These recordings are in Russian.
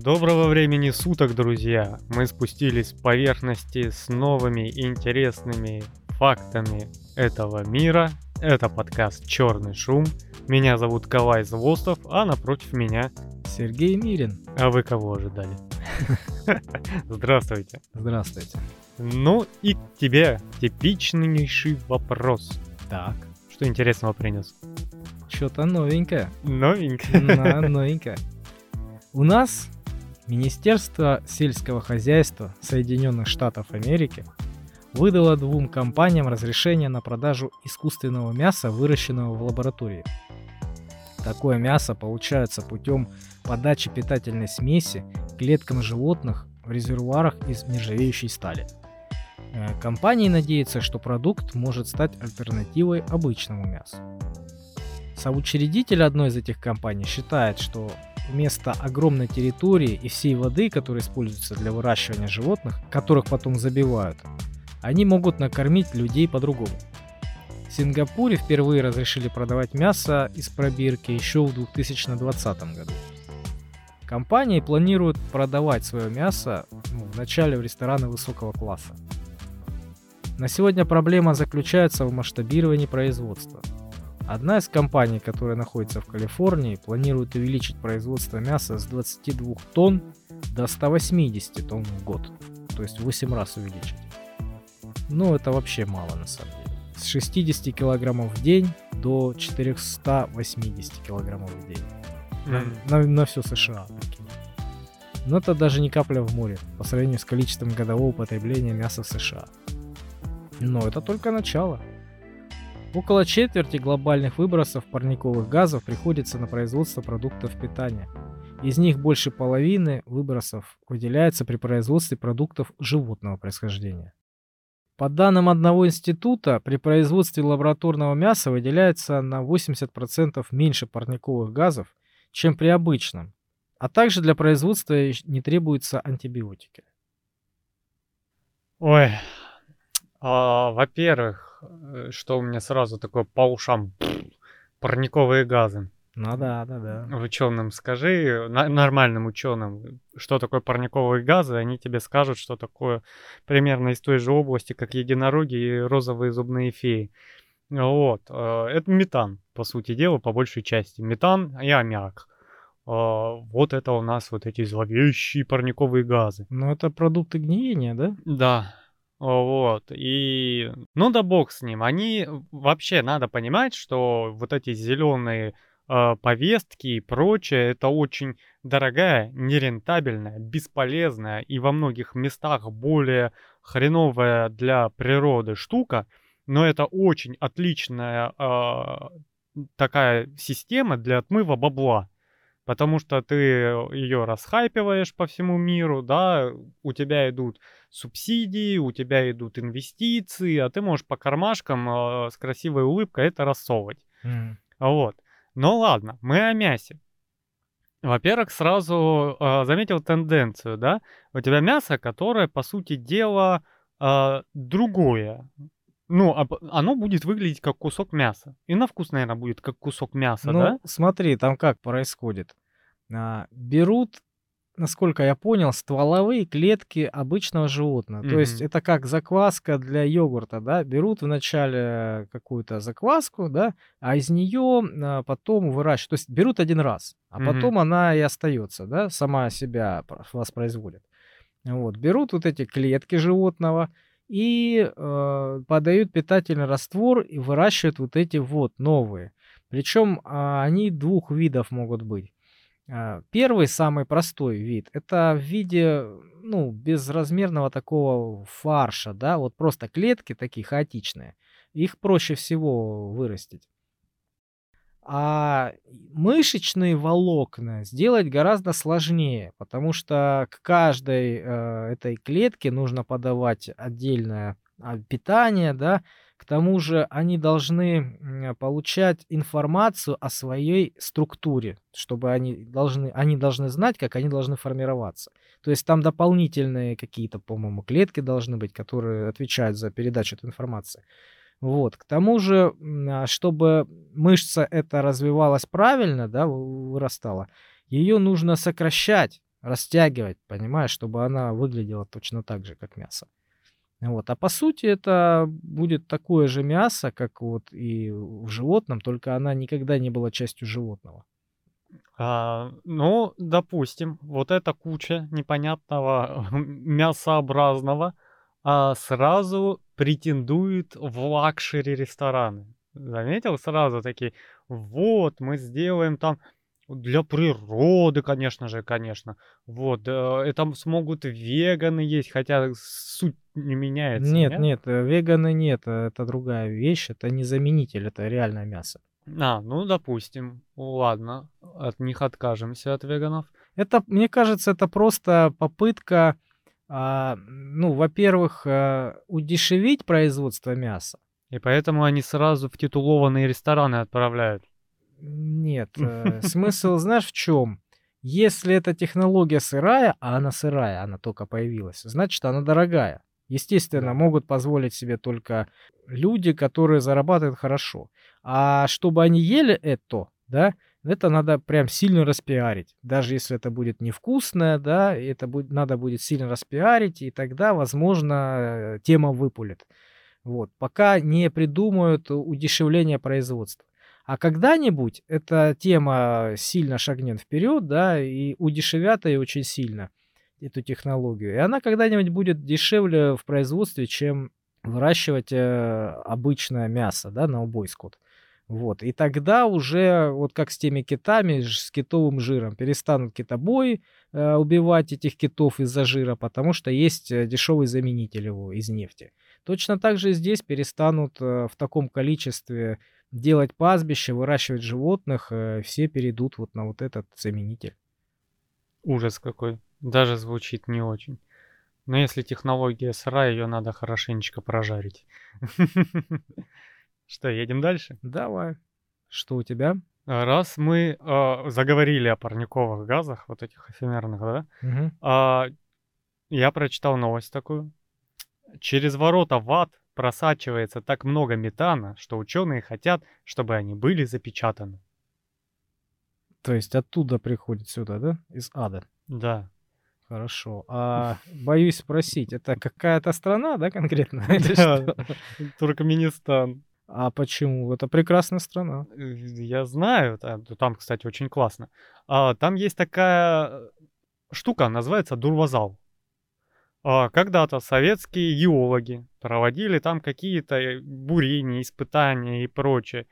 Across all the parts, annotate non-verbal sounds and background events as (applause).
Доброго времени суток, друзья! Мы спустились с поверхности с новыми интересными фактами этого мира. Это подкаст «Черный шум». Меня зовут Калай Звостов, а напротив меня... Сергей Мирин. А вы кого ожидали? (laughs) Здравствуйте. Здравствуйте. Ну и к тебе типичнейший вопрос. Так. Что интересного принес? Что-то новенькое. Новенькое? Да, новенькое. У нас Министерство сельского хозяйства Соединенных Штатов Америки выдало двум компаниям разрешение на продажу искусственного мяса, выращенного в лаборатории. Такое мясо получается путем подачи питательной смеси клеткам животных в резервуарах из нержавеющей стали. Э, компании надеются, что продукт может стать альтернативой обычному мясу. Соучредитель одной из этих компаний считает, что вместо огромной территории и всей воды, которая используется для выращивания животных, которых потом забивают, они могут накормить людей по-другому. В Сингапуре впервые разрешили продавать мясо из пробирки еще в 2020 году. Компании планируют продавать свое мясо ну, вначале в рестораны высокого класса. На сегодня проблема заключается в масштабировании производства. Одна из компаний, которая находится в Калифорнии, планирует увеличить производство мяса с 22 тонн до 180 тонн в год. То есть в 8 раз увеличить. Ну, это вообще мало на самом деле. С 60 килограммов в день до 480 килограммов в день. Mm. На, на все США. Но это даже не капля в море по сравнению с количеством годового потребления мяса в США. Но это только начало. Около четверти глобальных выбросов парниковых газов приходится на производство продуктов питания. Из них больше половины выбросов выделяется при производстве продуктов животного происхождения. По данным одного института, при производстве лабораторного мяса выделяется на 80% меньше парниковых газов, чем при обычном, а также для производства не требуются антибиотики. Ой, а, во-первых, э, что у меня сразу такое по ушам, парниковые газы. Ну да, да, да. Ученым скажи, на, нормальным ученым, что такое парниковые газы, они тебе скажут, что такое примерно из той же области, как единороги и розовые зубные феи. Вот. Э, это метан, по сути дела, по большей части. Метан и аммиак. Э, вот это у нас вот эти зловещие парниковые газы. Ну, это продукты гниения, да? Да. Вот. И, ну да бог с ним. Они, вообще надо понимать, что вот эти зеленые э, повестки и прочее, это очень дорогая, нерентабельная, бесполезная и во многих местах более хреновая для природы штука, но это очень отличная э, такая система для отмыва бабла. Потому что ты ее расхайпиваешь по всему миру, да, у тебя идут субсидии, у тебя идут инвестиции, а ты можешь по кармашкам э, с красивой улыбкой это рассовывать. Mm. Вот. Ну ладно, мы о мясе. Во-первых, сразу э, заметил тенденцию, да? У тебя мясо, которое, по сути дела, э, другое. Ну, оно будет выглядеть как кусок мяса. И на вкус, наверное, будет как кусок мяса, ну, да? смотри, там как происходит. А, берут насколько я понял, стволовые клетки обычного животного. Mm-hmm. То есть это как закваска для йогурта, да? Берут вначале какую-то закваску, да, а из нее а, потом выращивают. То есть берут один раз, а mm-hmm. потом она и остается, да, сама себя воспроизводит. Вот, берут вот эти клетки животного и э, подают питательный раствор и выращивают вот эти вот новые. Причем э, они двух видов могут быть. А, первый, самый простой вид, это в виде, ну, безразмерного такого фарша, да, вот просто клетки такие хаотичные. Их проще всего вырастить. А мышечные волокна сделать гораздо сложнее, потому что к каждой э, этой клетке нужно подавать отдельное а, питание, да, к тому же они должны получать информацию о своей структуре, чтобы они должны, они должны знать, как они должны формироваться. То есть там дополнительные какие-то, по-моему, клетки должны быть, которые отвечают за передачу этой информации. Вот. К тому же, а, чтобы мышца эта развивалась правильно, да, вырастала, ее нужно сокращать растягивать, понимаешь, чтобы она выглядела точно так же, как мясо. Вот. А по сути это будет такое же мясо, как вот и в животном, только она никогда не была частью животного. А, ну, допустим, вот эта куча непонятного (laughs) мясообразного а, сразу претендует в luxury рестораны. Заметил сразу такие, вот, мы сделаем там для природы, конечно же, конечно. Вот, э, это смогут веганы есть, хотя суть не меняется. Нет, нет, нет, э, веганы нет, э, это другая вещь, это не заменитель, это реальное мясо. А, ну, допустим, ладно, от них откажемся, от веганов. Это, мне кажется, это просто попытка, а, ну, во-первых, а, удешевить производство мяса. И поэтому они сразу в титулованные рестораны отправляют. Нет, э, (laughs) смысл знаешь в чем? Если эта технология сырая, а она сырая, она только появилась, значит она дорогая. Естественно, могут позволить себе только люди, которые зарабатывают хорошо. А чтобы они ели это, да, это надо прям сильно распиарить. Даже если это будет невкусное, да, это будет, надо будет сильно распиарить, и тогда, возможно, тема выпулит. Вот. Пока не придумают удешевление производства. А когда-нибудь эта тема сильно шагнет вперед, да, и удешевят ее очень сильно, эту технологию. И она когда-нибудь будет дешевле в производстве, чем выращивать э, обычное мясо, да, на убой скот. Вот. И тогда уже, вот как с теми китами, с китовым жиром, перестанут китобои э, убивать этих китов из-за жира, потому что есть э, дешевый заменитель его из нефти. Точно так же здесь перестанут э, в таком количестве делать пастбище, выращивать животных, э, все перейдут вот на вот этот заменитель. Ужас какой. Даже звучит не очень. Но если технология сырая, ее надо хорошенечко прожарить. (laughs) Что, едем дальше? Давай. Что у тебя? Раз мы э, заговорили о парниковых газах, вот этих эфемерных, да, Угу. э, я прочитал новость такую. Через ворота в ад просачивается так много метана, что ученые хотят, чтобы они были запечатаны. То есть оттуда приходит сюда, да? Из ада. Да. Хорошо. А боюсь спросить, это какая-то страна, да, конкретно? (laughs) Да. Туркменистан. А почему? Это прекрасная страна. Э, Я знаю, та- там, кстати, очень классно. А, Там есть такая штука, называется дурвазал. А, Когда-то советские геологи проводили там какие-то э, бурения, испытания и прочее.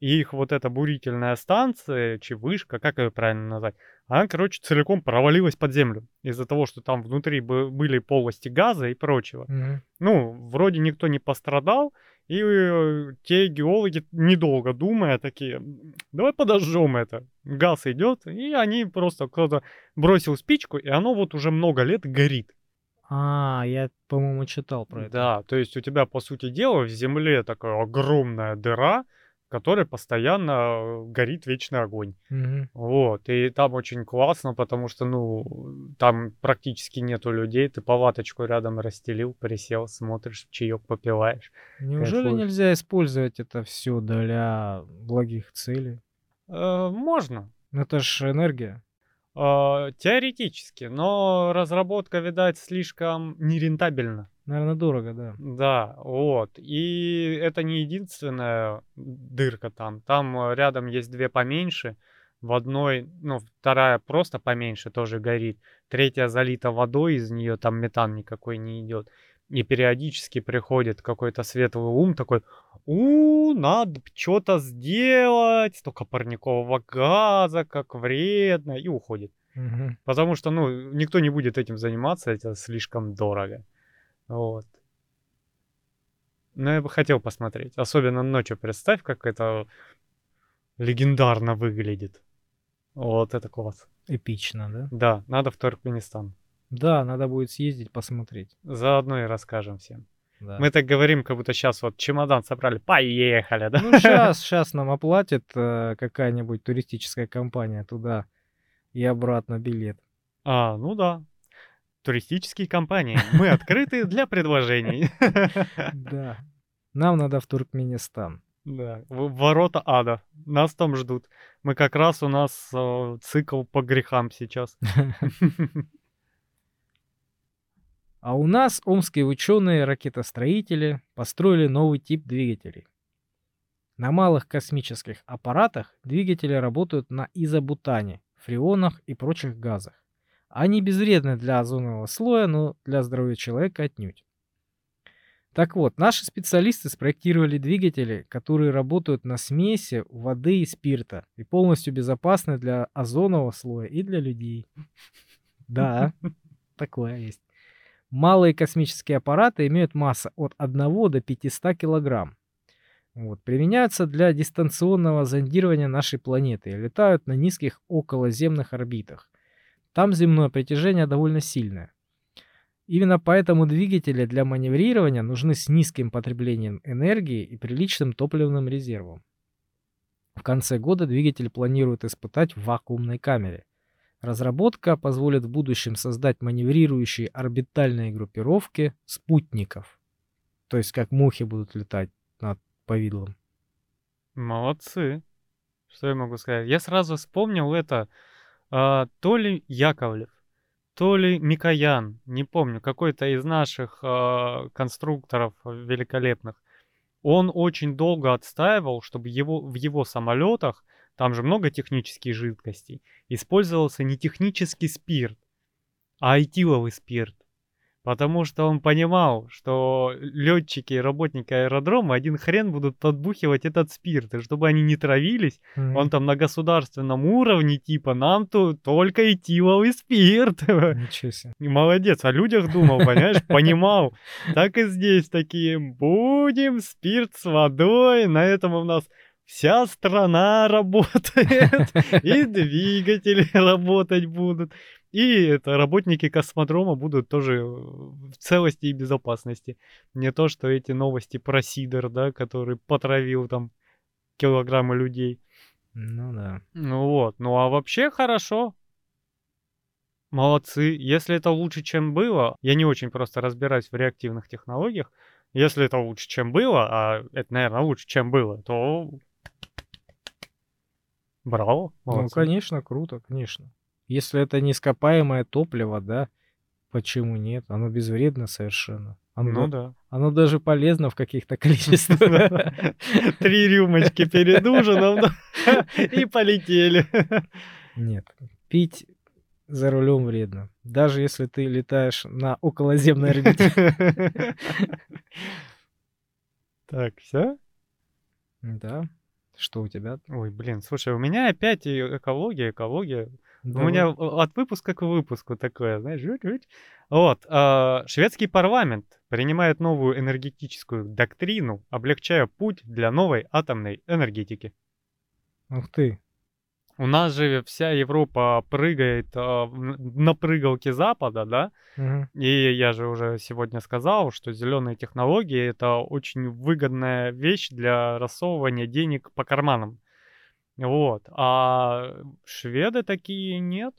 И их вот эта бурительная станция, чи вышка, как ее правильно назвать, она, короче, целиком провалилась под землю. Из-за того, что там внутри бы- были полости газа и прочего. Мгм. Ну, вроде никто не пострадал, и э, те геологи, недолго думая, такие, «М, давай подожжем это. Газ идет, и они просто, кто-то бросил спичку, и оно вот уже много лет горит. А, я, по-моему, читал про это. Да, то есть у тебя, по сути дела, в земле такая огромная дыра, в которой постоянно э, горит вечный огонь. Мгм. Вот, и там очень классно, потому что, ну, там практически нету людей, ты палаточку рядом расстелил, присел, смотришь, чаек попиваешь. Неужели Кайфуешь. нельзя использовать это все для благих целей? Э, можно, Это ж энергия. Э, теоретически, но разработка, видать, слишком нерентабельна. Наверное, дорого, да. Да, вот. И это не единственная дырка там. Там э, рядом есть две поменьше. В одной, ну, вторая просто поменьше тоже горит. Третья залита водой, из нее там метан никакой не идет. И периодически приходит какой-то светлый ум такой, у, надо что-то сделать, столько парникового газа, как вредно, и уходит. Мгм. Потому что, ну, никто не будет этим заниматься, это слишком дорого. Вот. Но я бы хотел посмотреть. Особенно ночью представь, как это легендарно выглядит. Вот это класс. Эпично, да? Да, надо в Туркменистан. Да, надо будет съездить, посмотреть. Заодно и расскажем всем. Да. Мы так говорим, как будто сейчас вот чемодан собрали, поехали, да? Ну, сейчас, сейчас нам оплатит э, какая-нибудь туристическая компания туда и обратно билет. А, ну да. Туристические компании. Мы открыты для предложений. (laughs) Да. Нам надо в Туркменистан. Да, ворота ада. Нас там ждут. Мы как раз у нас э, цикл по грехам сейчас. (laughs) А у нас омские ученые-ракетостроители построили новый тип двигателей. На малых космических аппаратах двигатели работают на изобутане, фреонах и прочих газах. Они безвредны для озонового слоя, но для здоровья человека отнюдь. Так вот, наши специалисты спроектировали двигатели, которые работают на смеси воды и спирта и полностью безопасны для озонового слоя и для людей. (laughs) Да, такое есть. Малые космические аппараты имеют массу от 1 до 500 килограмм. Вот, применяются для дистанционного зондирования нашей планеты и летают на низких околоземных орбитах. Там земное притяжение довольно сильное. Именно поэтому двигатели для маневрирования нужны с низким потреблением энергии и приличным топливным резервом. В конце года двигатель планируют испытать в вакуумной камере. Разработка позволит в будущем создать маневрирующие орбитальные группировки спутников. То есть как мухи будут летать над повидлом. Молодцы. Что я могу сказать? Я сразу вспомнил это. а, то ли Яковлев, то ли Микоян, не помню, какой-то из наших а, конструкторов великолепных. Он очень долго отстаивал, чтобы его, в его самолетах, там же много технических жидкостей, использовался не технический спирт, а айтиловый спирт. Потому что он понимал, что летчики и работники аэродрома один хрен будут подбухивать этот спирт. И чтобы они не травились, он там на государственном уровне, типа, нам тут только этиловый спирт. (laughs) Ничего себе. Молодец, о людях думал, понимаешь, понимал. Так и здесь такие, будем спирт с водой, на этом у нас вся страна работает, (laughs) и двигатели работать будут. И это работники космодрома будут тоже в целости и безопасности. Не то, что эти новости про Сидор, да, который потравил там килограммы людей. Ну да. Ну вот, ну а вообще хорошо. Молодцы. Если это лучше, чем было, я не очень просто разбираюсь в реактивных технологиях. Если это лучше, чем было, а это, наверное, лучше, чем было, то браво, Ну, молодцы. конечно, круто, конечно. Если это не ископаемое топливо, да, почему нет? Оно безвредно совершенно. Оно, Ну да. оно даже полезно в каких-то (laughs) количествах. (laughs) Три рюмочки перед ужином (laughs) и полетели. Нет, пить за рулем вредно. Даже если ты летаешь на околоземной орбите. Так, все? Да. Что у тебя? Ой, блин, слушай, у меня опять экология, экология. У Давай. меня от выпуска к выпуску такое, знаешь, жуть-жуть. Вот, а, шведский парламент принимает новую энергетическую доктрину, облегчая путь для новой атомной энергетики. Ух ты. У нас же вся Европа прыгает в- на прыгалке Запада, да? Мгм. И я же уже сегодня сказал, что зеленые технологии это очень выгодная вещь для рассовывания денег по карманам. Вот. А шведы такие нет.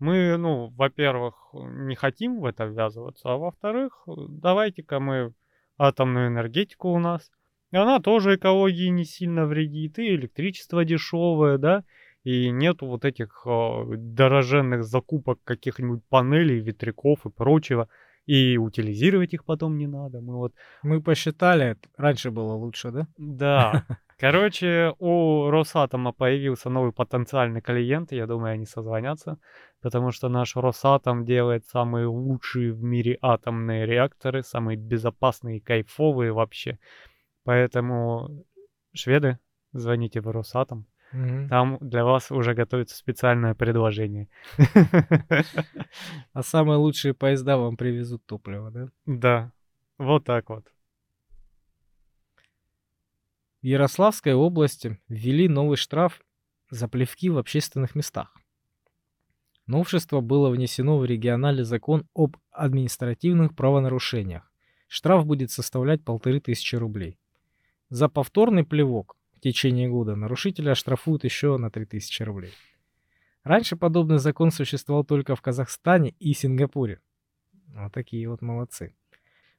Мы, ну, во-первых, не хотим в это ввязываться, а во-вторых, давайте-ка мы атомную энергетику у нас. И она тоже экологии не сильно вредит, и электричество дешевое, да, и нету вот этих э, дороженных закупок каких-нибудь панелей, ветряков и прочего. И утилизировать их потом не надо. Мы вот Мы посчитали, раньше было лучше, да? да. (laughs) Короче, у Росатома появился новый потенциальный клиент, я думаю, они созвонятся, потому что наш Росатом делает самые лучшие в мире атомные реакторы, самые безопасные и кайфовые вообще. Поэтому, шведы, звоните в Росатом, Мгм. там для вас уже готовится специальное предложение. А самые лучшие поезда вам привезут топливо, да? Да, вот так вот. В Ярославской области ввели новый штраф за плевки в общественных местах. Новшество было внесено в региональный закон об административных правонарушениях. Штраф будет составлять полторы тысячи рублей. За повторный плевок в течение года нарушителя оштрафуют еще на 3000 рублей. Раньше подобный закон существовал только в Казахстане и Сингапуре. Вот такие вот молодцы.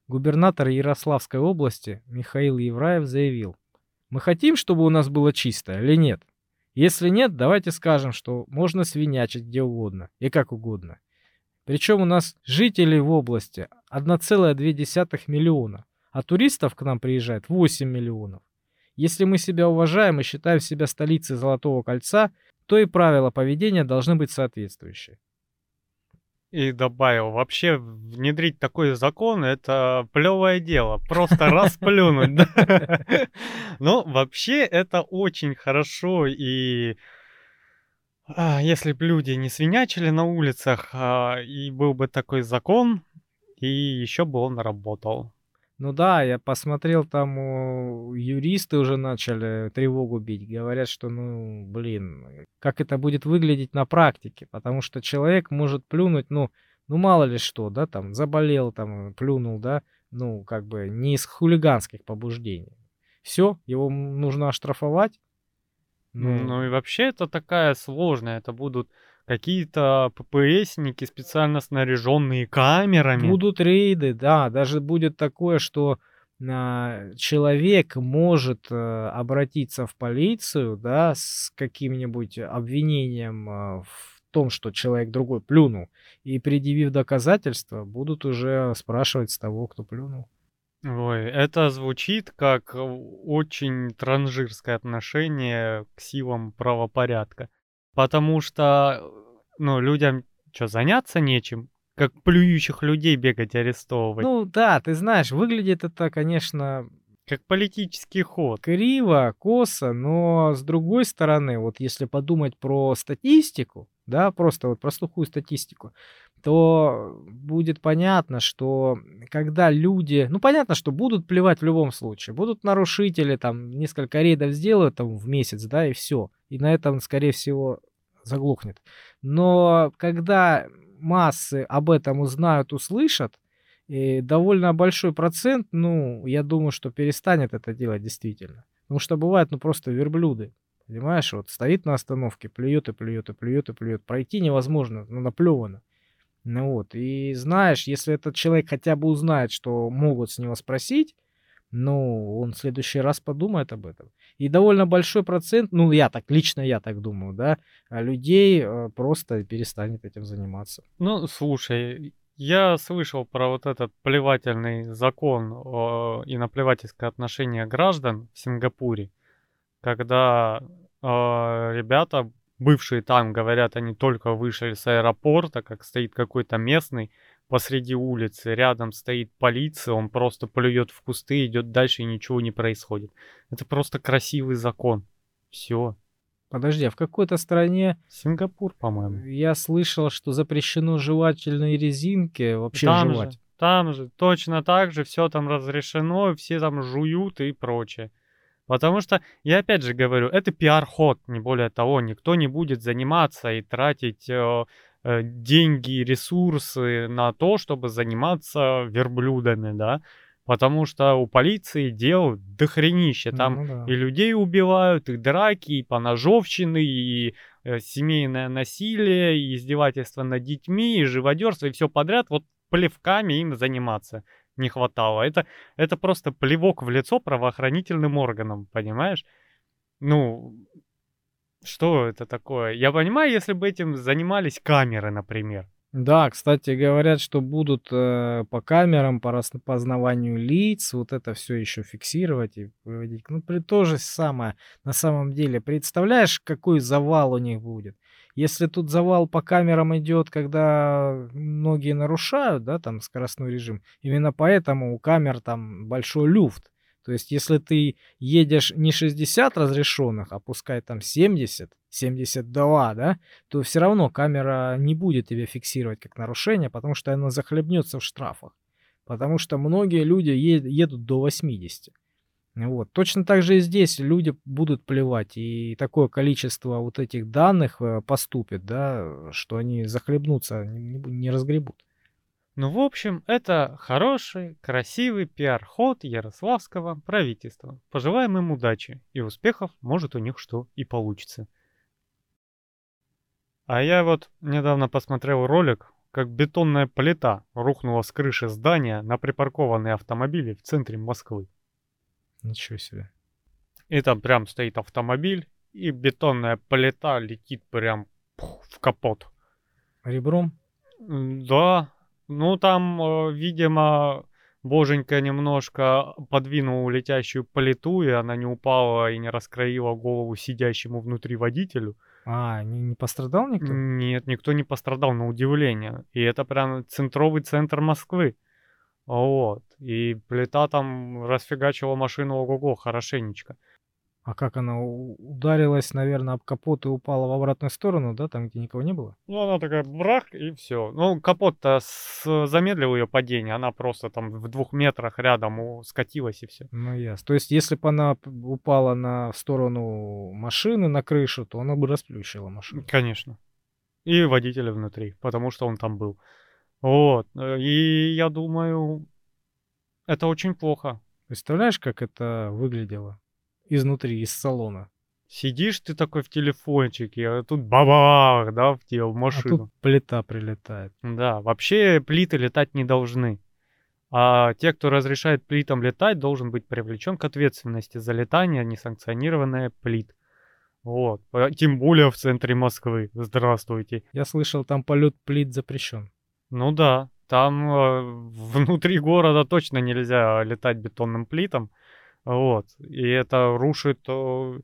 Губернатор Ярославской области Михаил Евраев заявил, Мы хотим, чтобы у нас было чисто или нет? Если нет, давайте скажем, что можно свинячить где угодно и как угодно. Причем у нас жителей в области 1,2 миллиона, а туристов к нам приезжает 8 миллионов. Если мы себя уважаем и считаем себя столицей Золотого кольца, то и правила поведения должны быть соответствующие. И добавил, вообще внедрить такой закон это плевое дело, просто (laughs) расплюнуть. (laughs) Но вообще это очень хорошо и а, если бы люди не свинячили на улицах, а, и был бы такой закон, и еще бы он работал. Ну да, я посмотрел, там у юристы уже начали тревогу бить. Говорят, что, ну, блин, как это будет выглядеть на практике. Потому что человек может плюнуть, ну, ну мало ли что, да, там, заболел, там, плюнул, да, ну, как бы не из хулиганских побуждений. Все, его нужно оштрафовать. Ну, ну и вообще это такая сложная, это будут какие-то ППСники, специально снаряженные камерами. Будут рейды, да. Даже будет такое, что а, человек может а, обратиться в полицию, да, с каким-нибудь обвинением а, в том, что человек другой плюнул, и предъявив доказательства, будут уже спрашивать с того, кто плюнул. Ой, это звучит как очень транжирское отношение к силам правопорядка. Потому что, ну, людям что, заняться нечем? Как плюющих людей бегать арестовывать? Ну да, ты знаешь, выглядит это, конечно, как политический ход. Криво, косо, но с другой стороны, вот если подумать про статистику, да, просто вот про сухую статистику, то будет понятно, что когда люди, ну понятно, что будут плевать в любом случае, будут нарушители, там несколько рейдов сделают там в месяц, да, и все, и на этом, скорее всего, заглохнет. Но когда массы об этом узнают, услышат, и довольно большой процент, ну, я думаю, что перестанет это делать действительно. Потому что бывают, ну, просто верблюды. Понимаешь, вот стоит на остановке, плюет и плюет и плюет и плюет. Пройти невозможно, ну, наплевано. Ну вот, и знаешь, если этот человек хотя бы узнает, что могут с него спросить, ну, он в следующий раз подумает об этом. И довольно большой процент, ну, я так, лично я так думаю, да, а людей э, просто перестанет этим заниматься. Ну, слушай, я слышал про вот этот плевательный закон о, и наплевательское отношение граждан в Сингапуре, когда э, ребята, бывшие там, говорят, они только вышли с аэропорта, как стоит какой-то местный, посреди улицы, рядом стоит полиция, он просто плюет в кусты, идет дальше и ничего не происходит. Это просто красивый закон. Все. Подожди, а в какой-то стране... Сингапур, по-моему. Я слышал, что запрещено жевательные резинки вообще там жевать. Же, там же, точно так же, все там разрешено, все там жуют и прочее. Потому что, я опять же говорю, это пиар-ход, не более того. Никто не будет заниматься и тратить э, деньги, ресурсы на то, чтобы заниматься верблюдами, да, потому что у полиции дел дохренище, там ну, да. и людей убивают, и драки, и поножовщины, и э, семейное насилие, и издевательство над детьми, и живодерство, и все подряд, вот плевками им заниматься не хватало. Это, это просто плевок в лицо правоохранительным органам, понимаешь? Ну, что это такое? Я понимаю, если бы этим занимались камеры, например. Да, кстати, говорят, что будут э, по камерам, по распознаванию лиц, вот это все еще фиксировать и выводить. Ну, при то же самое, на самом деле, представляешь, какой завал у них будет? Если тут завал по камерам идет, когда многие нарушают, да, там скоростной режим, именно поэтому у камер там большой люфт. То есть, если ты едешь не 60 разрешенных, а пускай там 70, 72, да, то все равно камера не будет тебя фиксировать как нарушение, потому что она захлебнется в штрафах. Потому что многие люди едут до 80. Вот. Точно так же и здесь люди будут плевать, и такое количество вот этих данных э, поступит, да, что они захлебнутся, не, не разгребут. Ну, в общем, это хороший, красивый пиар-ход ярославского правительства. Пожелаем им удачи и успехов, может у них что и получится. А я вот недавно посмотрел ролик, как бетонная плита рухнула с крыши здания на припаркованные автомобили в центре Москвы. Ничего себе. И там прям стоит автомобиль, и бетонная плита летит прям пух, в капот. Ребром? Да, ну там, э, видимо, боженька немножко подвинул летящую плиту, и она не упала и не раскроила голову сидящему внутри водителю. А, не, не пострадал никто? Нет, никто не пострадал, на удивление. И это прям центровый центр Москвы. Вот. И плита там расфигачила машину ого-го, хорошенечко. А как она ударилась, наверное, об капот и упала в обратную сторону, да, там, где никого не было? Ну, она такая брах, и все. Ну, капот-то с- замедлил ее падение, она просто там в двух метрах рядом скатилась, и все. Ну, ясно. То есть, если бы она упала на в сторону машины, на крышу, то она бы расплющила машину. Конечно. И водителя внутри, потому что он там был. Вот. э, И я думаю, это очень плохо. Представляешь, как это выглядело изнутри, из салона? Сидишь ты такой в телефончике, а тут бабах, да, в тебе, в А машину. тут плита прилетает. Да, вообще плиты летать не должны. А те, кто разрешает плитам летать, должен быть привлечен к ответственности за летание несанкционированных плит. Вот. А Тем более в центре Москвы. Здравствуйте. Я слышал, там полет плит запрещен. Ну да, там э, внутри города точно нельзя летать бетонным плитом. Вот. И это рушит э,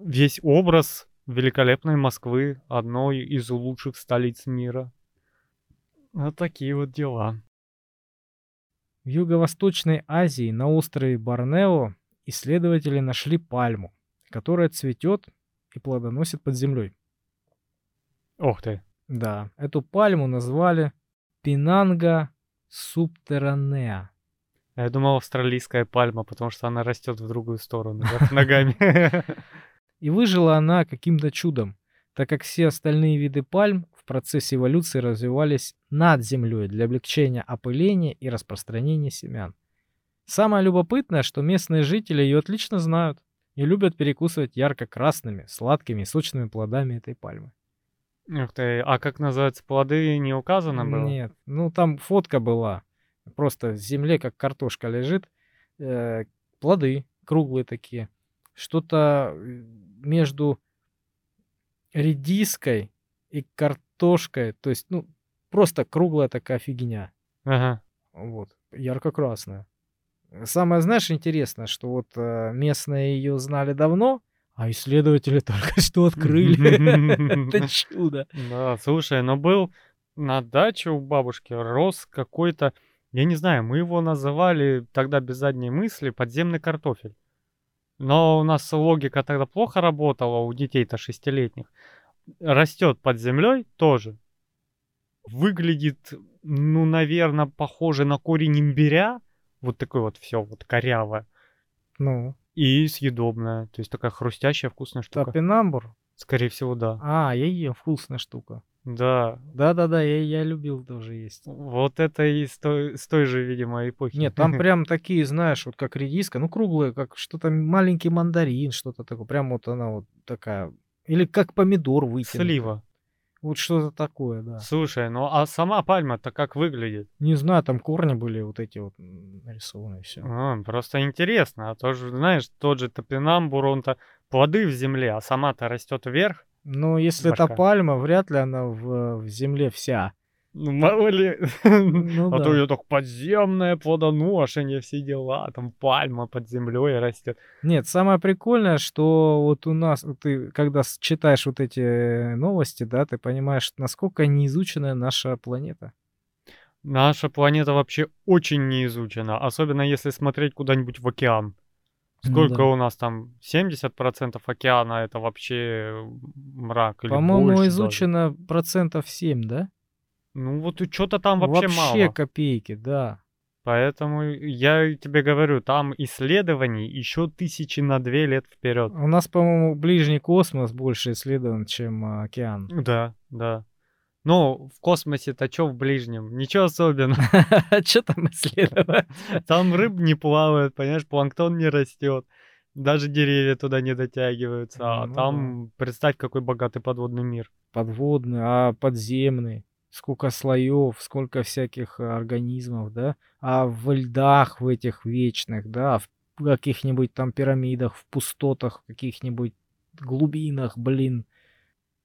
весь образ великолепной Москвы, одной из лучших столиц мира. Вот такие вот дела. В Юго-Восточной Азии на острове Борнео исследователи нашли пальму, которая цветет и плодоносит под землей. Ох ты. Да, эту пальму назвали Пинанга субтерранеа. Я думал, австралийская пальма, потому что она растет в другую сторону, (laughs) вверх ногами. (laughs) И выжила она каким-то чудом, так как все остальные виды пальм в процессе эволюции развивались над землей для облегчения опыления и распространения семян. Самое любопытное, что местные жители ее отлично знают и любят перекусывать ярко-красными, сладкими и сочными плодами этой пальмы. Ух ты. А как называются плоды, не указано было? Нет, ну там фотка была, просто в земле как картошка лежит, э, плоды круглые такие, что-то э, между редиской и картошкой, то есть, ну, просто круглая такая фигня, Ага. вот, ярко-красная. Самое, знаешь, интересное, что вот э, местные ее знали давно, а исследователи (laughs) только что открыли. Это (laughs) чудо. Да, слушай, но был на даче у бабушки рос какой-то, я не знаю, мы его называли тогда без задней мысли подземный картофель. Но у нас логика тогда плохо работала у детей-то шестилетних. Растет под землей тоже. Выглядит, ну, наверное, похоже на корень имбиря. Вот такой вот все вот корявое. Ну, И съедобная. То есть такая хрустящая, вкусная штука. топинамбур. Скорее всего, да. А, я ем, вкусная штука. Да, Да-да-да, я, я любил тоже есть. Вот это из той, с той же, видимо, эпохи. Нет, там прям такие, знаешь, вот как редиска, ну круглые, как что-то маленький мандарин, что-то такое. Прям вот она вот такая. Или как помидор вытянутый. Слива. Вот что-то такое, да. Слушай, ну а сама пальма-то как выглядит? Не знаю, там корни были вот эти вот нарисованы, все. А, просто интересно. А то же, знаешь, тот же топинамбур, он-то плоды в земле, а сама-то растет вверх. Но если это Башка. пальма, вряд ли она в, в земле вся. Ну, мало ли. Ну (laughs) а да. то ее так подземное плодоношение, все дела. Там пальма под землей растет. Нет, самое прикольное, что вот у нас, ты когда читаешь вот эти новости, да, ты понимаешь, насколько неизученная наша планета. Наша планета вообще очень не изучена, особенно если смотреть куда-нибудь в океан. Ну Сколько да. у нас там? 70% океана это вообще мрак или По-моему, больше даже. изучено процентов 7, да? Ну вот что-то там вообще, мало. копейки, да. Поэтому я тебе говорю, там исследований еще тысячи на две лет вперед. У нас, по-моему, ближний космос больше исследован, чем а, океан. Да, да. Ну, в космосе-то что в ближнем? Ничего особенного. (laughs) А что там исследовать? Там рыб не плавает, понимаешь, планктон не растет. Даже деревья туда не дотягиваются. А Ну там, представь, какой богатый подводный мир. Подводный, а подземный. Сколько слоев, сколько всяких а, организмов, да? А в льдах в этих вечных, да, в каких-нибудь там пирамидах, в пустотах, в каких-нибудь глубинах, блин.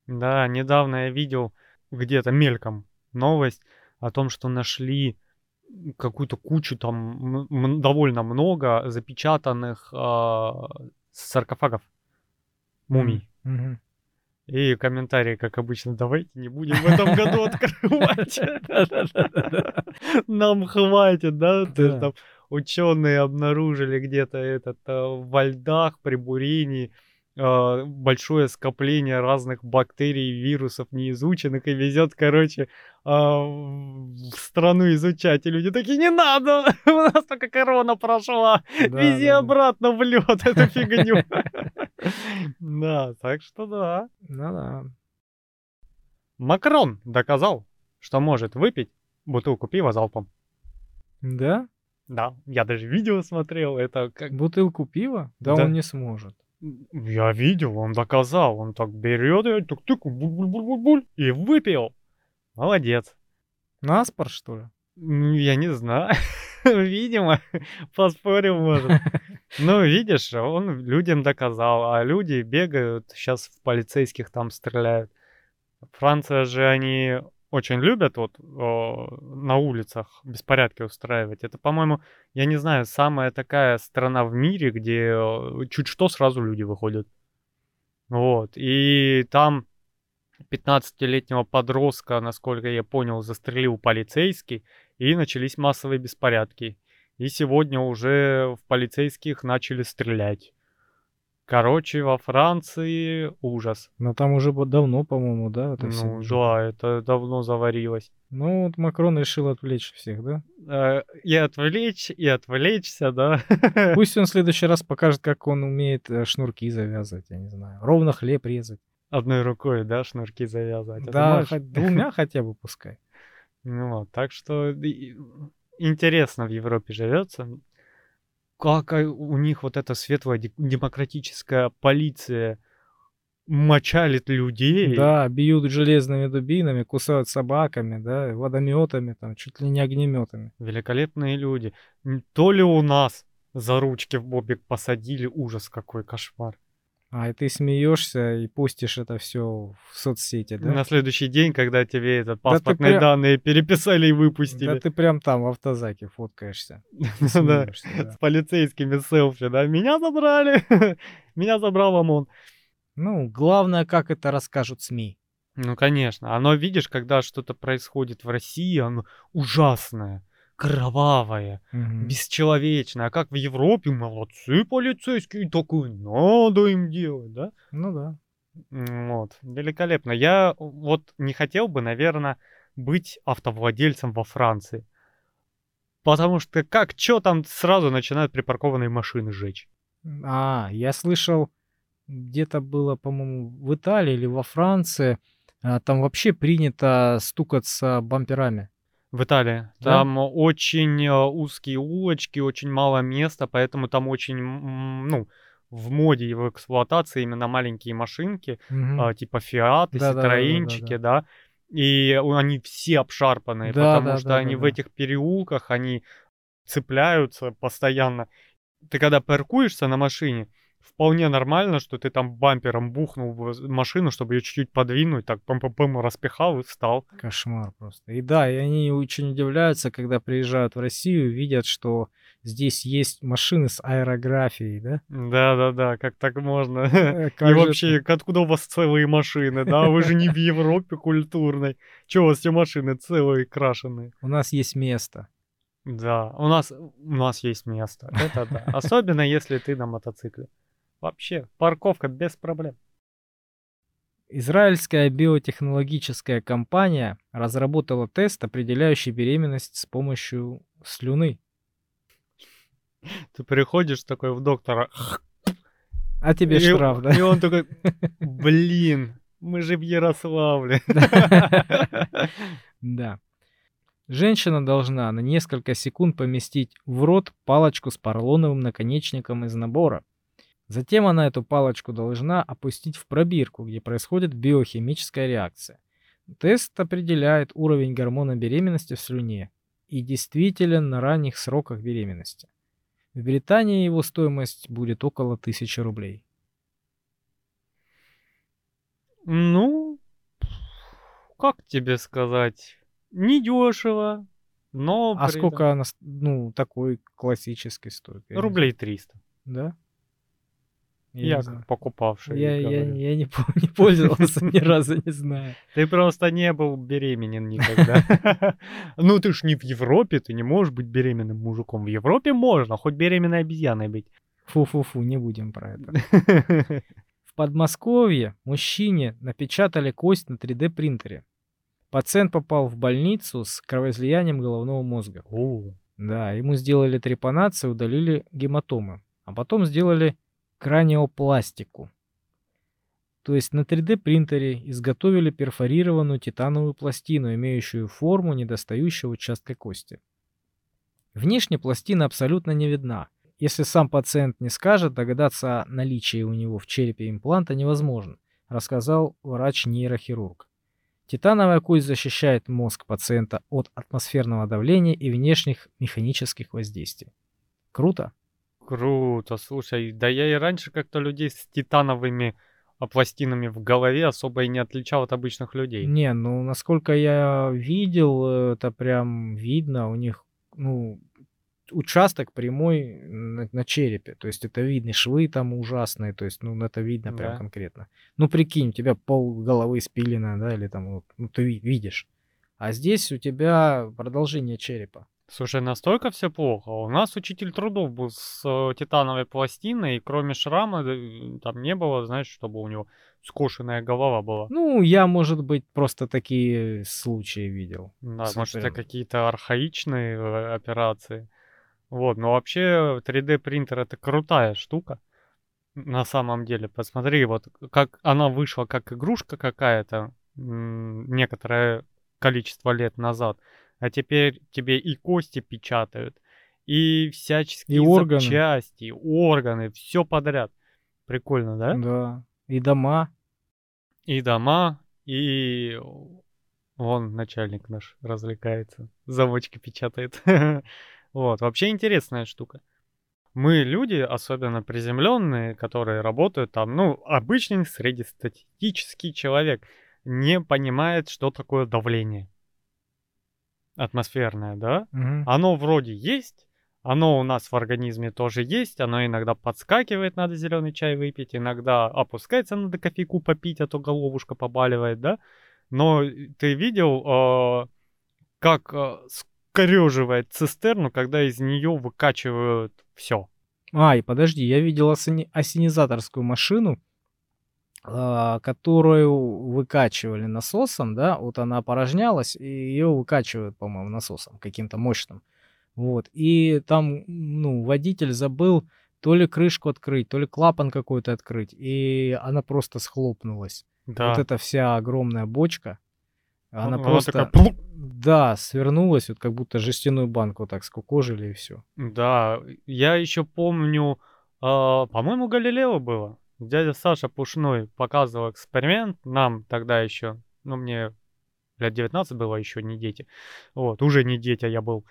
Да, недавно я видел где-то мельком новость о том, что нашли какую-то кучу там довольно много запечатанных э, саркофагов мумий. Mm-hmm. И комментарии, как обычно, давайте не будем в этом году (laughs) открывать. (laughs) Нам хватит, да? Ученые обнаружили где-то этот э, во льдах при бурении э, большое скопление разных бактерий, вирусов неизученных и везет, короче, а, в страну изучать. И люди такие, не надо, (laughs) у нас только корона прошла, вези обратно в лед (laughs) эту фигню. (laughs) Да, так что да. Ну да. Макрон доказал, что может выпить бутылку пива залпом. Да? Да, я даже видео смотрел, это как... Бутылку пива? Да, да. он не сможет. Я видел, он доказал, он так берет и тук тук буль и выпил. Молодец. Наспор, что ли? Я не знаю. (laughs) Видимо, поспорил, может. (laughs) Ну, видишь, он людям доказал, а люди бегают, сейчас в полицейских там стреляют. Франция же, они очень любят вот на улицах беспорядки устраивать. Это, по-моему, я не знаю, самая такая страна в мире, где чуть что сразу люди выходят. Вот. И там 15-летнего подростка, насколько я понял, застрелил полицейский, и начались массовые беспорядки. И сегодня уже в полицейских начали стрелять. Короче, во Франции ужас. Но там уже давно, по-моему, да? Это ну да, это давно заварилось. Ну вот Макрон решил отвлечь всех, да? Э, и отвлечь, и отвлечься, да. (laughs) Пусть он в следующий раз покажет, как он умеет э, шнурки завязывать, я не знаю. Ровно хлеб резать. Одной рукой, да, шнурки завязывать. Да, хоть (laughs) двумя хотя бы пускай. Ну вот, так что интересно в Европе живется как у них вот эта светлая демократическая полиция мочалит людей. Да, бьют железными дубинами, кусают собаками, да, водометами, там, чуть ли не огнеметами. Великолепные люди. То ли у нас за ручки в бобик посадили, ужас какой кошмар. А и ты смеешься и пустишь это все в соцсети, да? На следующий день, когда тебе этот паспортные да прям... данные переписали и выпустили. Да ты прям там в автозаке фоткаешься. (laughs) Да, с полицейскими селфи, да? Меня забрали, (laughs) меня забрал ОМОН. Ну, главное, как это расскажут СМИ. Ну, конечно. Оно, видишь, когда что-то происходит в России, оно ужасное кровавое, угу. бесчеловечное. А как в Европе молодцы полицейские, такое надо им делать, да? Ну да. Вот, великолепно. Я вот не хотел бы, наверное, быть автовладельцем во Франции. Потому что как, что там сразу начинают припаркованные машины жечь? А, я слышал, где-то было, по-моему, в Италии или во Франции, а, там вообще принято стукаться бамперами. В Италии. Да? Там очень э, узкие улочки, очень мало места, поэтому там очень, ну, в моде и в эксплуатации именно маленькие машинки, угу. типа Фиаты, да, да, да, да. И они все обшарпанные, да, потому да, что да, они да, в да. этих переулках, они цепляются постоянно. Ты когда паркуешься на машине, вполне нормально, что ты там бампером бухнул в машину, чтобы ее чуть-чуть подвинуть, так пам-пам-пам распихал и встал. Кошмар просто. И да, и они очень удивляются, когда приезжают в Россию, видят, что здесь есть машины с аэрографией, да? Да-да-да, как так можно? Э, (laughs) и вообще, откуда у вас целые машины, да? Вы же не в Европе культурной. Чего у вас все машины целые, крашеные? У нас есть место. Да, у нас, у нас есть место. Это да. (laughs) Особенно если ты на мотоцикле. Вообще, парковка без проблем. Израильская биотехнологическая компания разработала тест, определяющий беременность с помощью слюны. Ты приходишь такой в доктора. А тебе и, штраф, да? И он такой, (laughs) блин, мы же в Ярославле. (laughs) Да. Женщина должна на несколько секунд поместить в рот палочку с поролоновым наконечником из набора. Затем она эту палочку должна опустить в пробирку, где происходит биохимическая реакция. Тест определяет уровень гормона беременности в слюне и действителен на ранних сроках беременности. В Британии его стоимость будет около 1000 рублей. Ну, как тебе сказать, недешево, но А при этом сколько она, ну, такой классический стоит? Рублей 300. знаю. Да? Я, Я не как знаю. покупавший Я, я, я не, не пользовался ни разу, не знаю. (laughs) Ты просто не был беременен никогда. (laughs) Ну, ты ж не в Европе, ты не можешь быть беременным мужиком. В Европе можно, хоть беременной обезьяной быть. Фу-фу-фу, не будем про это. (laughs) В Подмосковье мужчине напечатали кость на 3D принтере. Пациент попал в больницу с кровоизлиянием головного мозга. О, Да, ему сделали трепанацию, удалили гематомы, а потом сделали краниопластику. То есть на 3D принтере изготовили перфорированную титановую пластину, имеющую форму недостающего участка кости. Внешне пластина абсолютно не видна. Если сам пациент не скажет, догадаться о наличии у него в черепе импланта невозможно, рассказал врач-нейрохирург. Титановая кость защищает мозг пациента от атмосферного давления и внешних механических воздействий. Круто? Круто, слушай. Да я и раньше как-то людей с титановыми а, пластинами в голове особо и не отличал от обычных людей. Не, ну насколько я видел, э, это прям видно, у них, ну, участок прямой на, на черепе, то есть это видно, швы там ужасные, то есть, ну, это видно прям Да. конкретно. Ну, прикинь, у тебя пол головы спилено, да, или там, ну, ты ви- видишь. А здесь у тебя продолжение черепа. Слушай, настолько все плохо. У нас учитель трудов был с э, титановой пластиной, и кроме шрама э, там не было, знаешь, чтобы у него скошенная голова была. Ну, я, может быть, просто такие случаи видел. Да, с может, это какие-то архаичные э, операции. Вот, но вообще 3D принтер это крутая штука. На самом деле, посмотри, вот как она вышла как игрушка какая-то некоторое количество лет назад, а теперь тебе и кости печатают, и всяческие органы. запчасти, и органы, все подряд. Прикольно, да? Да. И дома. И дома, и вон начальник наш развлекается, замочки печатает. (laughs) Вот, вообще интересная штука. Мы люди, особенно приземленные, которые работают там, ну, обычный среднестатистический человек не понимает, что такое давление атмосферное, да? Мгм. Оно вроде есть, оно у нас в организме тоже есть, оно иногда подскакивает, надо зеленый чай выпить, иногда опускается, надо кофейку попить, а то головушка побаливает, да? Но ты видел, э, как э, скореживает цистерну, когда из нее выкачивают все? Ай, подожди, я видел осени- осенизаторскую машину, а, которую выкачивали насосом, да, вот она опорожнялась, и ее выкачивают, по-моему, насосом каким-то мощным. Вот, и там, ну, водитель забыл то ли крышку открыть, то ли клапан какой-то открыть, и она просто схлопнулась. Да. Вот эта вся огромная бочка, она Она просто, такая да, свернулась, вот как будто жестяную банку так скукожили и все. Да, я еще помню, а, по-моему, Галилео было. Дядя Саша Пушной показывал эксперимент нам тогда еще, ну, мне лет 19 было, еще не дети. Вот, уже не дети я был.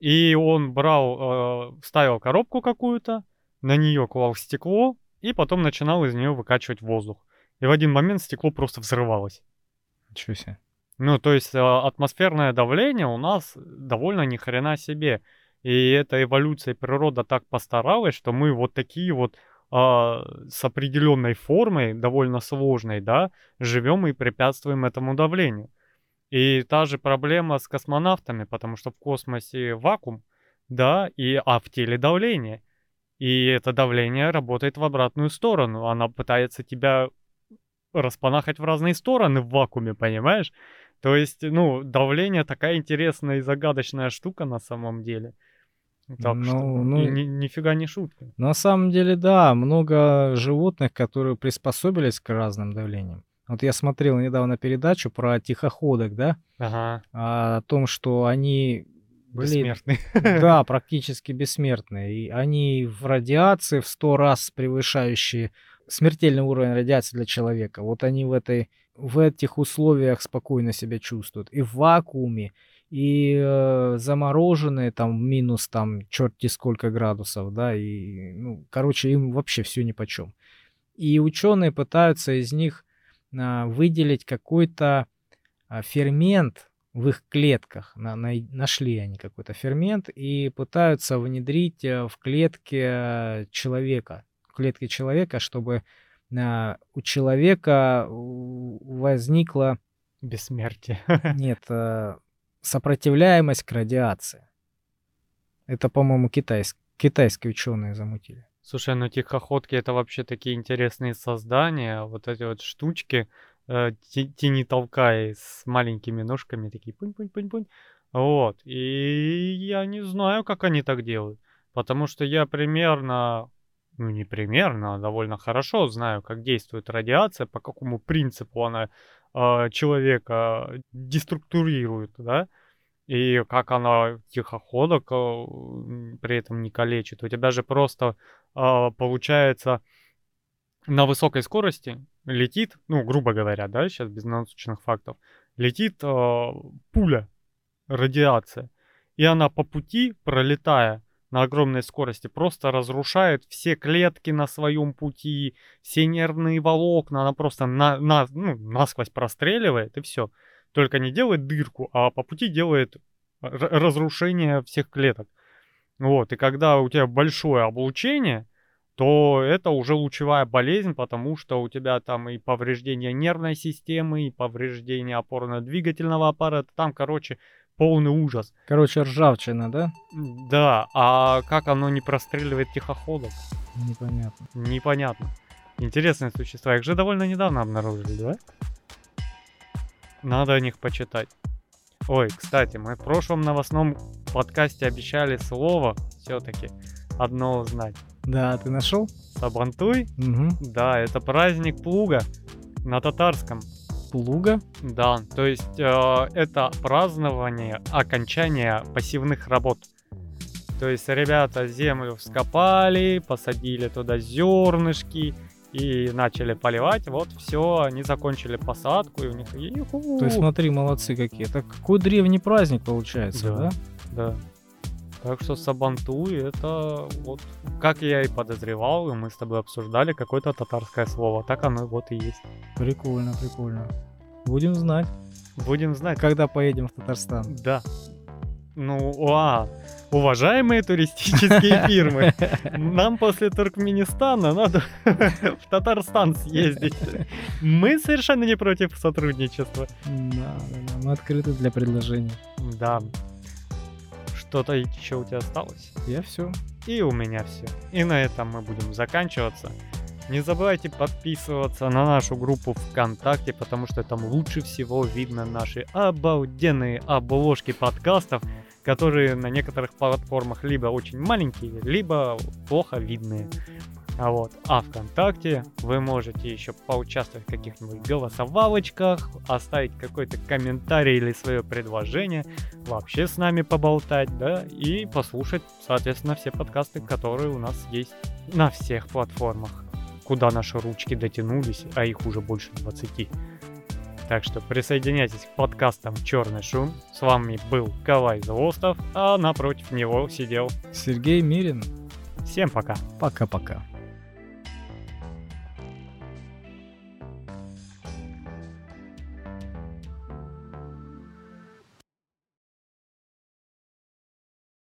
И он брал, э, ставил коробку какую-то, на нее клал стекло, и потом начинал из нее выкачивать воздух. И в один момент стекло просто взрывалось. Ничего себе. Ну, то есть э, атмосферное давление у нас довольно ни хрена себе. И эта эволюция природа так постаралась, что мы вот такие вот а, с определенной формой, довольно сложной, да, живем и препятствуем этому давлению. И та же проблема с космонавтами, потому что в космосе вакуум, да, и, а в теле давление. И это давление работает в обратную сторону. Она пытается тебя распанахать в разные стороны в вакууме, понимаешь? То есть, ну, давление такая интересная и загадочная штука на самом деле. Так что, Ну, ну, и ни- нифига не шутка. На самом деле, да, много животных, которые приспособились к разным давлениям. Вот я смотрел недавно передачу про тихоходок, да, Ага, а, о том, что они были, бессмертный. (laughs) да, (laughs) практически бессмертные. И они в радиации в сто раз превышающие смертельный уровень радиации для человека. Вот они в, этой, в этих условиях спокойно себя чувствуют. И в вакууме, и э, замороженные там минус там черти сколько градусов, да, и, ну, короче, им вообще все ни по чем. И ученые пытаются из них а, выделить какой-то а, фермент в их клетках. На, на, нашли они какой-то фермент и пытаются внедрить э, в клетке человека, в клетке человека, чтобы а, у человека возникла Бессмертие. нет а, сопротивляемость к радиации. Это, по-моему, китайс... китайские ученые замутили. Слушай, ну тихоходки это вообще такие интересные создания, вот эти вот штучки, э, тени толкай с маленькими ножками, такие пунь-пунь-пунь-пунь. Вот, и я не знаю, как они так делают, потому что я примерно, ну не примерно, а довольно хорошо знаю, как действует радиация, по какому принципу она э, человека деструктурирует, да, и как она тихоходок э, при этом не калечит. У тебя же просто э, получается на высокой скорости летит, ну, грубо говоря, да, сейчас без научных фактов, летит э, пуля, радиация. И она по пути, пролетая на огромной скорости, просто разрушает все клетки на своем пути, все нервные волокна, она просто на, на, ну, насквозь простреливает, и все только не делает дырку, а по пути делает разрушение всех клеток. Вот, и когда у тебя большое облучение, то это уже лучевая болезнь, потому что у тебя там и повреждение нервной системы, и повреждение опорно-двигательного аппарата, там, короче, полный ужас. Короче, ржавчина, да? Да, а как оно не простреливает тихоходов? Непонятно. Непонятно. Интересные существа, их же довольно недавно обнаружили, да? Надо о них почитать. Ой, кстати, мы в прошлом новостном подкасте обещали слово все-таки одно узнать. Да, ты нашел? Сабантуй? Угу. Да, это праздник плуга на татарском. Плуга? Да, то есть э, это празднование окончания пассивных работ. То есть ребята землю вскопали, посадили туда зернышки, и начали поливать, вот все, они закончили посадку, и у них... То есть смотри, молодцы какие. Это какой древний праздник получается, да? Да. да. Так что Сабантуй это вот, как я и подозревал, и мы с тобой обсуждали, какое-то татарское слово. Так оно вот и есть. Прикольно, прикольно. Будем знать. Будем знать. Когда поедем в Татарстан. Да. Ну, а, уважаемые туристические (laughs) фирмы, нам после Туркменистана надо (laughs) в Татарстан съездить. Мы совершенно не против сотрудничества. Да, да, да, мы открыты для предложений. Да. Что-то еще у тебя осталось? Я все. И у меня все. И на этом мы будем заканчиваться. Не забывайте подписываться на нашу группу ВКонтакте, потому что там лучше всего видно наши обалденные обложки подкастов, которые на некоторых платформах либо очень маленькие, либо плохо видные. А вот, а ВКонтакте вы можете еще поучаствовать в каких-нибудь голосовалочках, оставить какой-то комментарий или свое предложение, вообще с нами поболтать, да, и послушать, соответственно, все подкасты, которые у нас есть на всех платформах куда наши ручки дотянулись, а их уже больше 20. Так что присоединяйтесь к подкастам «Черный шум». С вами был Калай Злостов, а напротив него сидел Сергей Мирин. Всем пока. Пока-пока.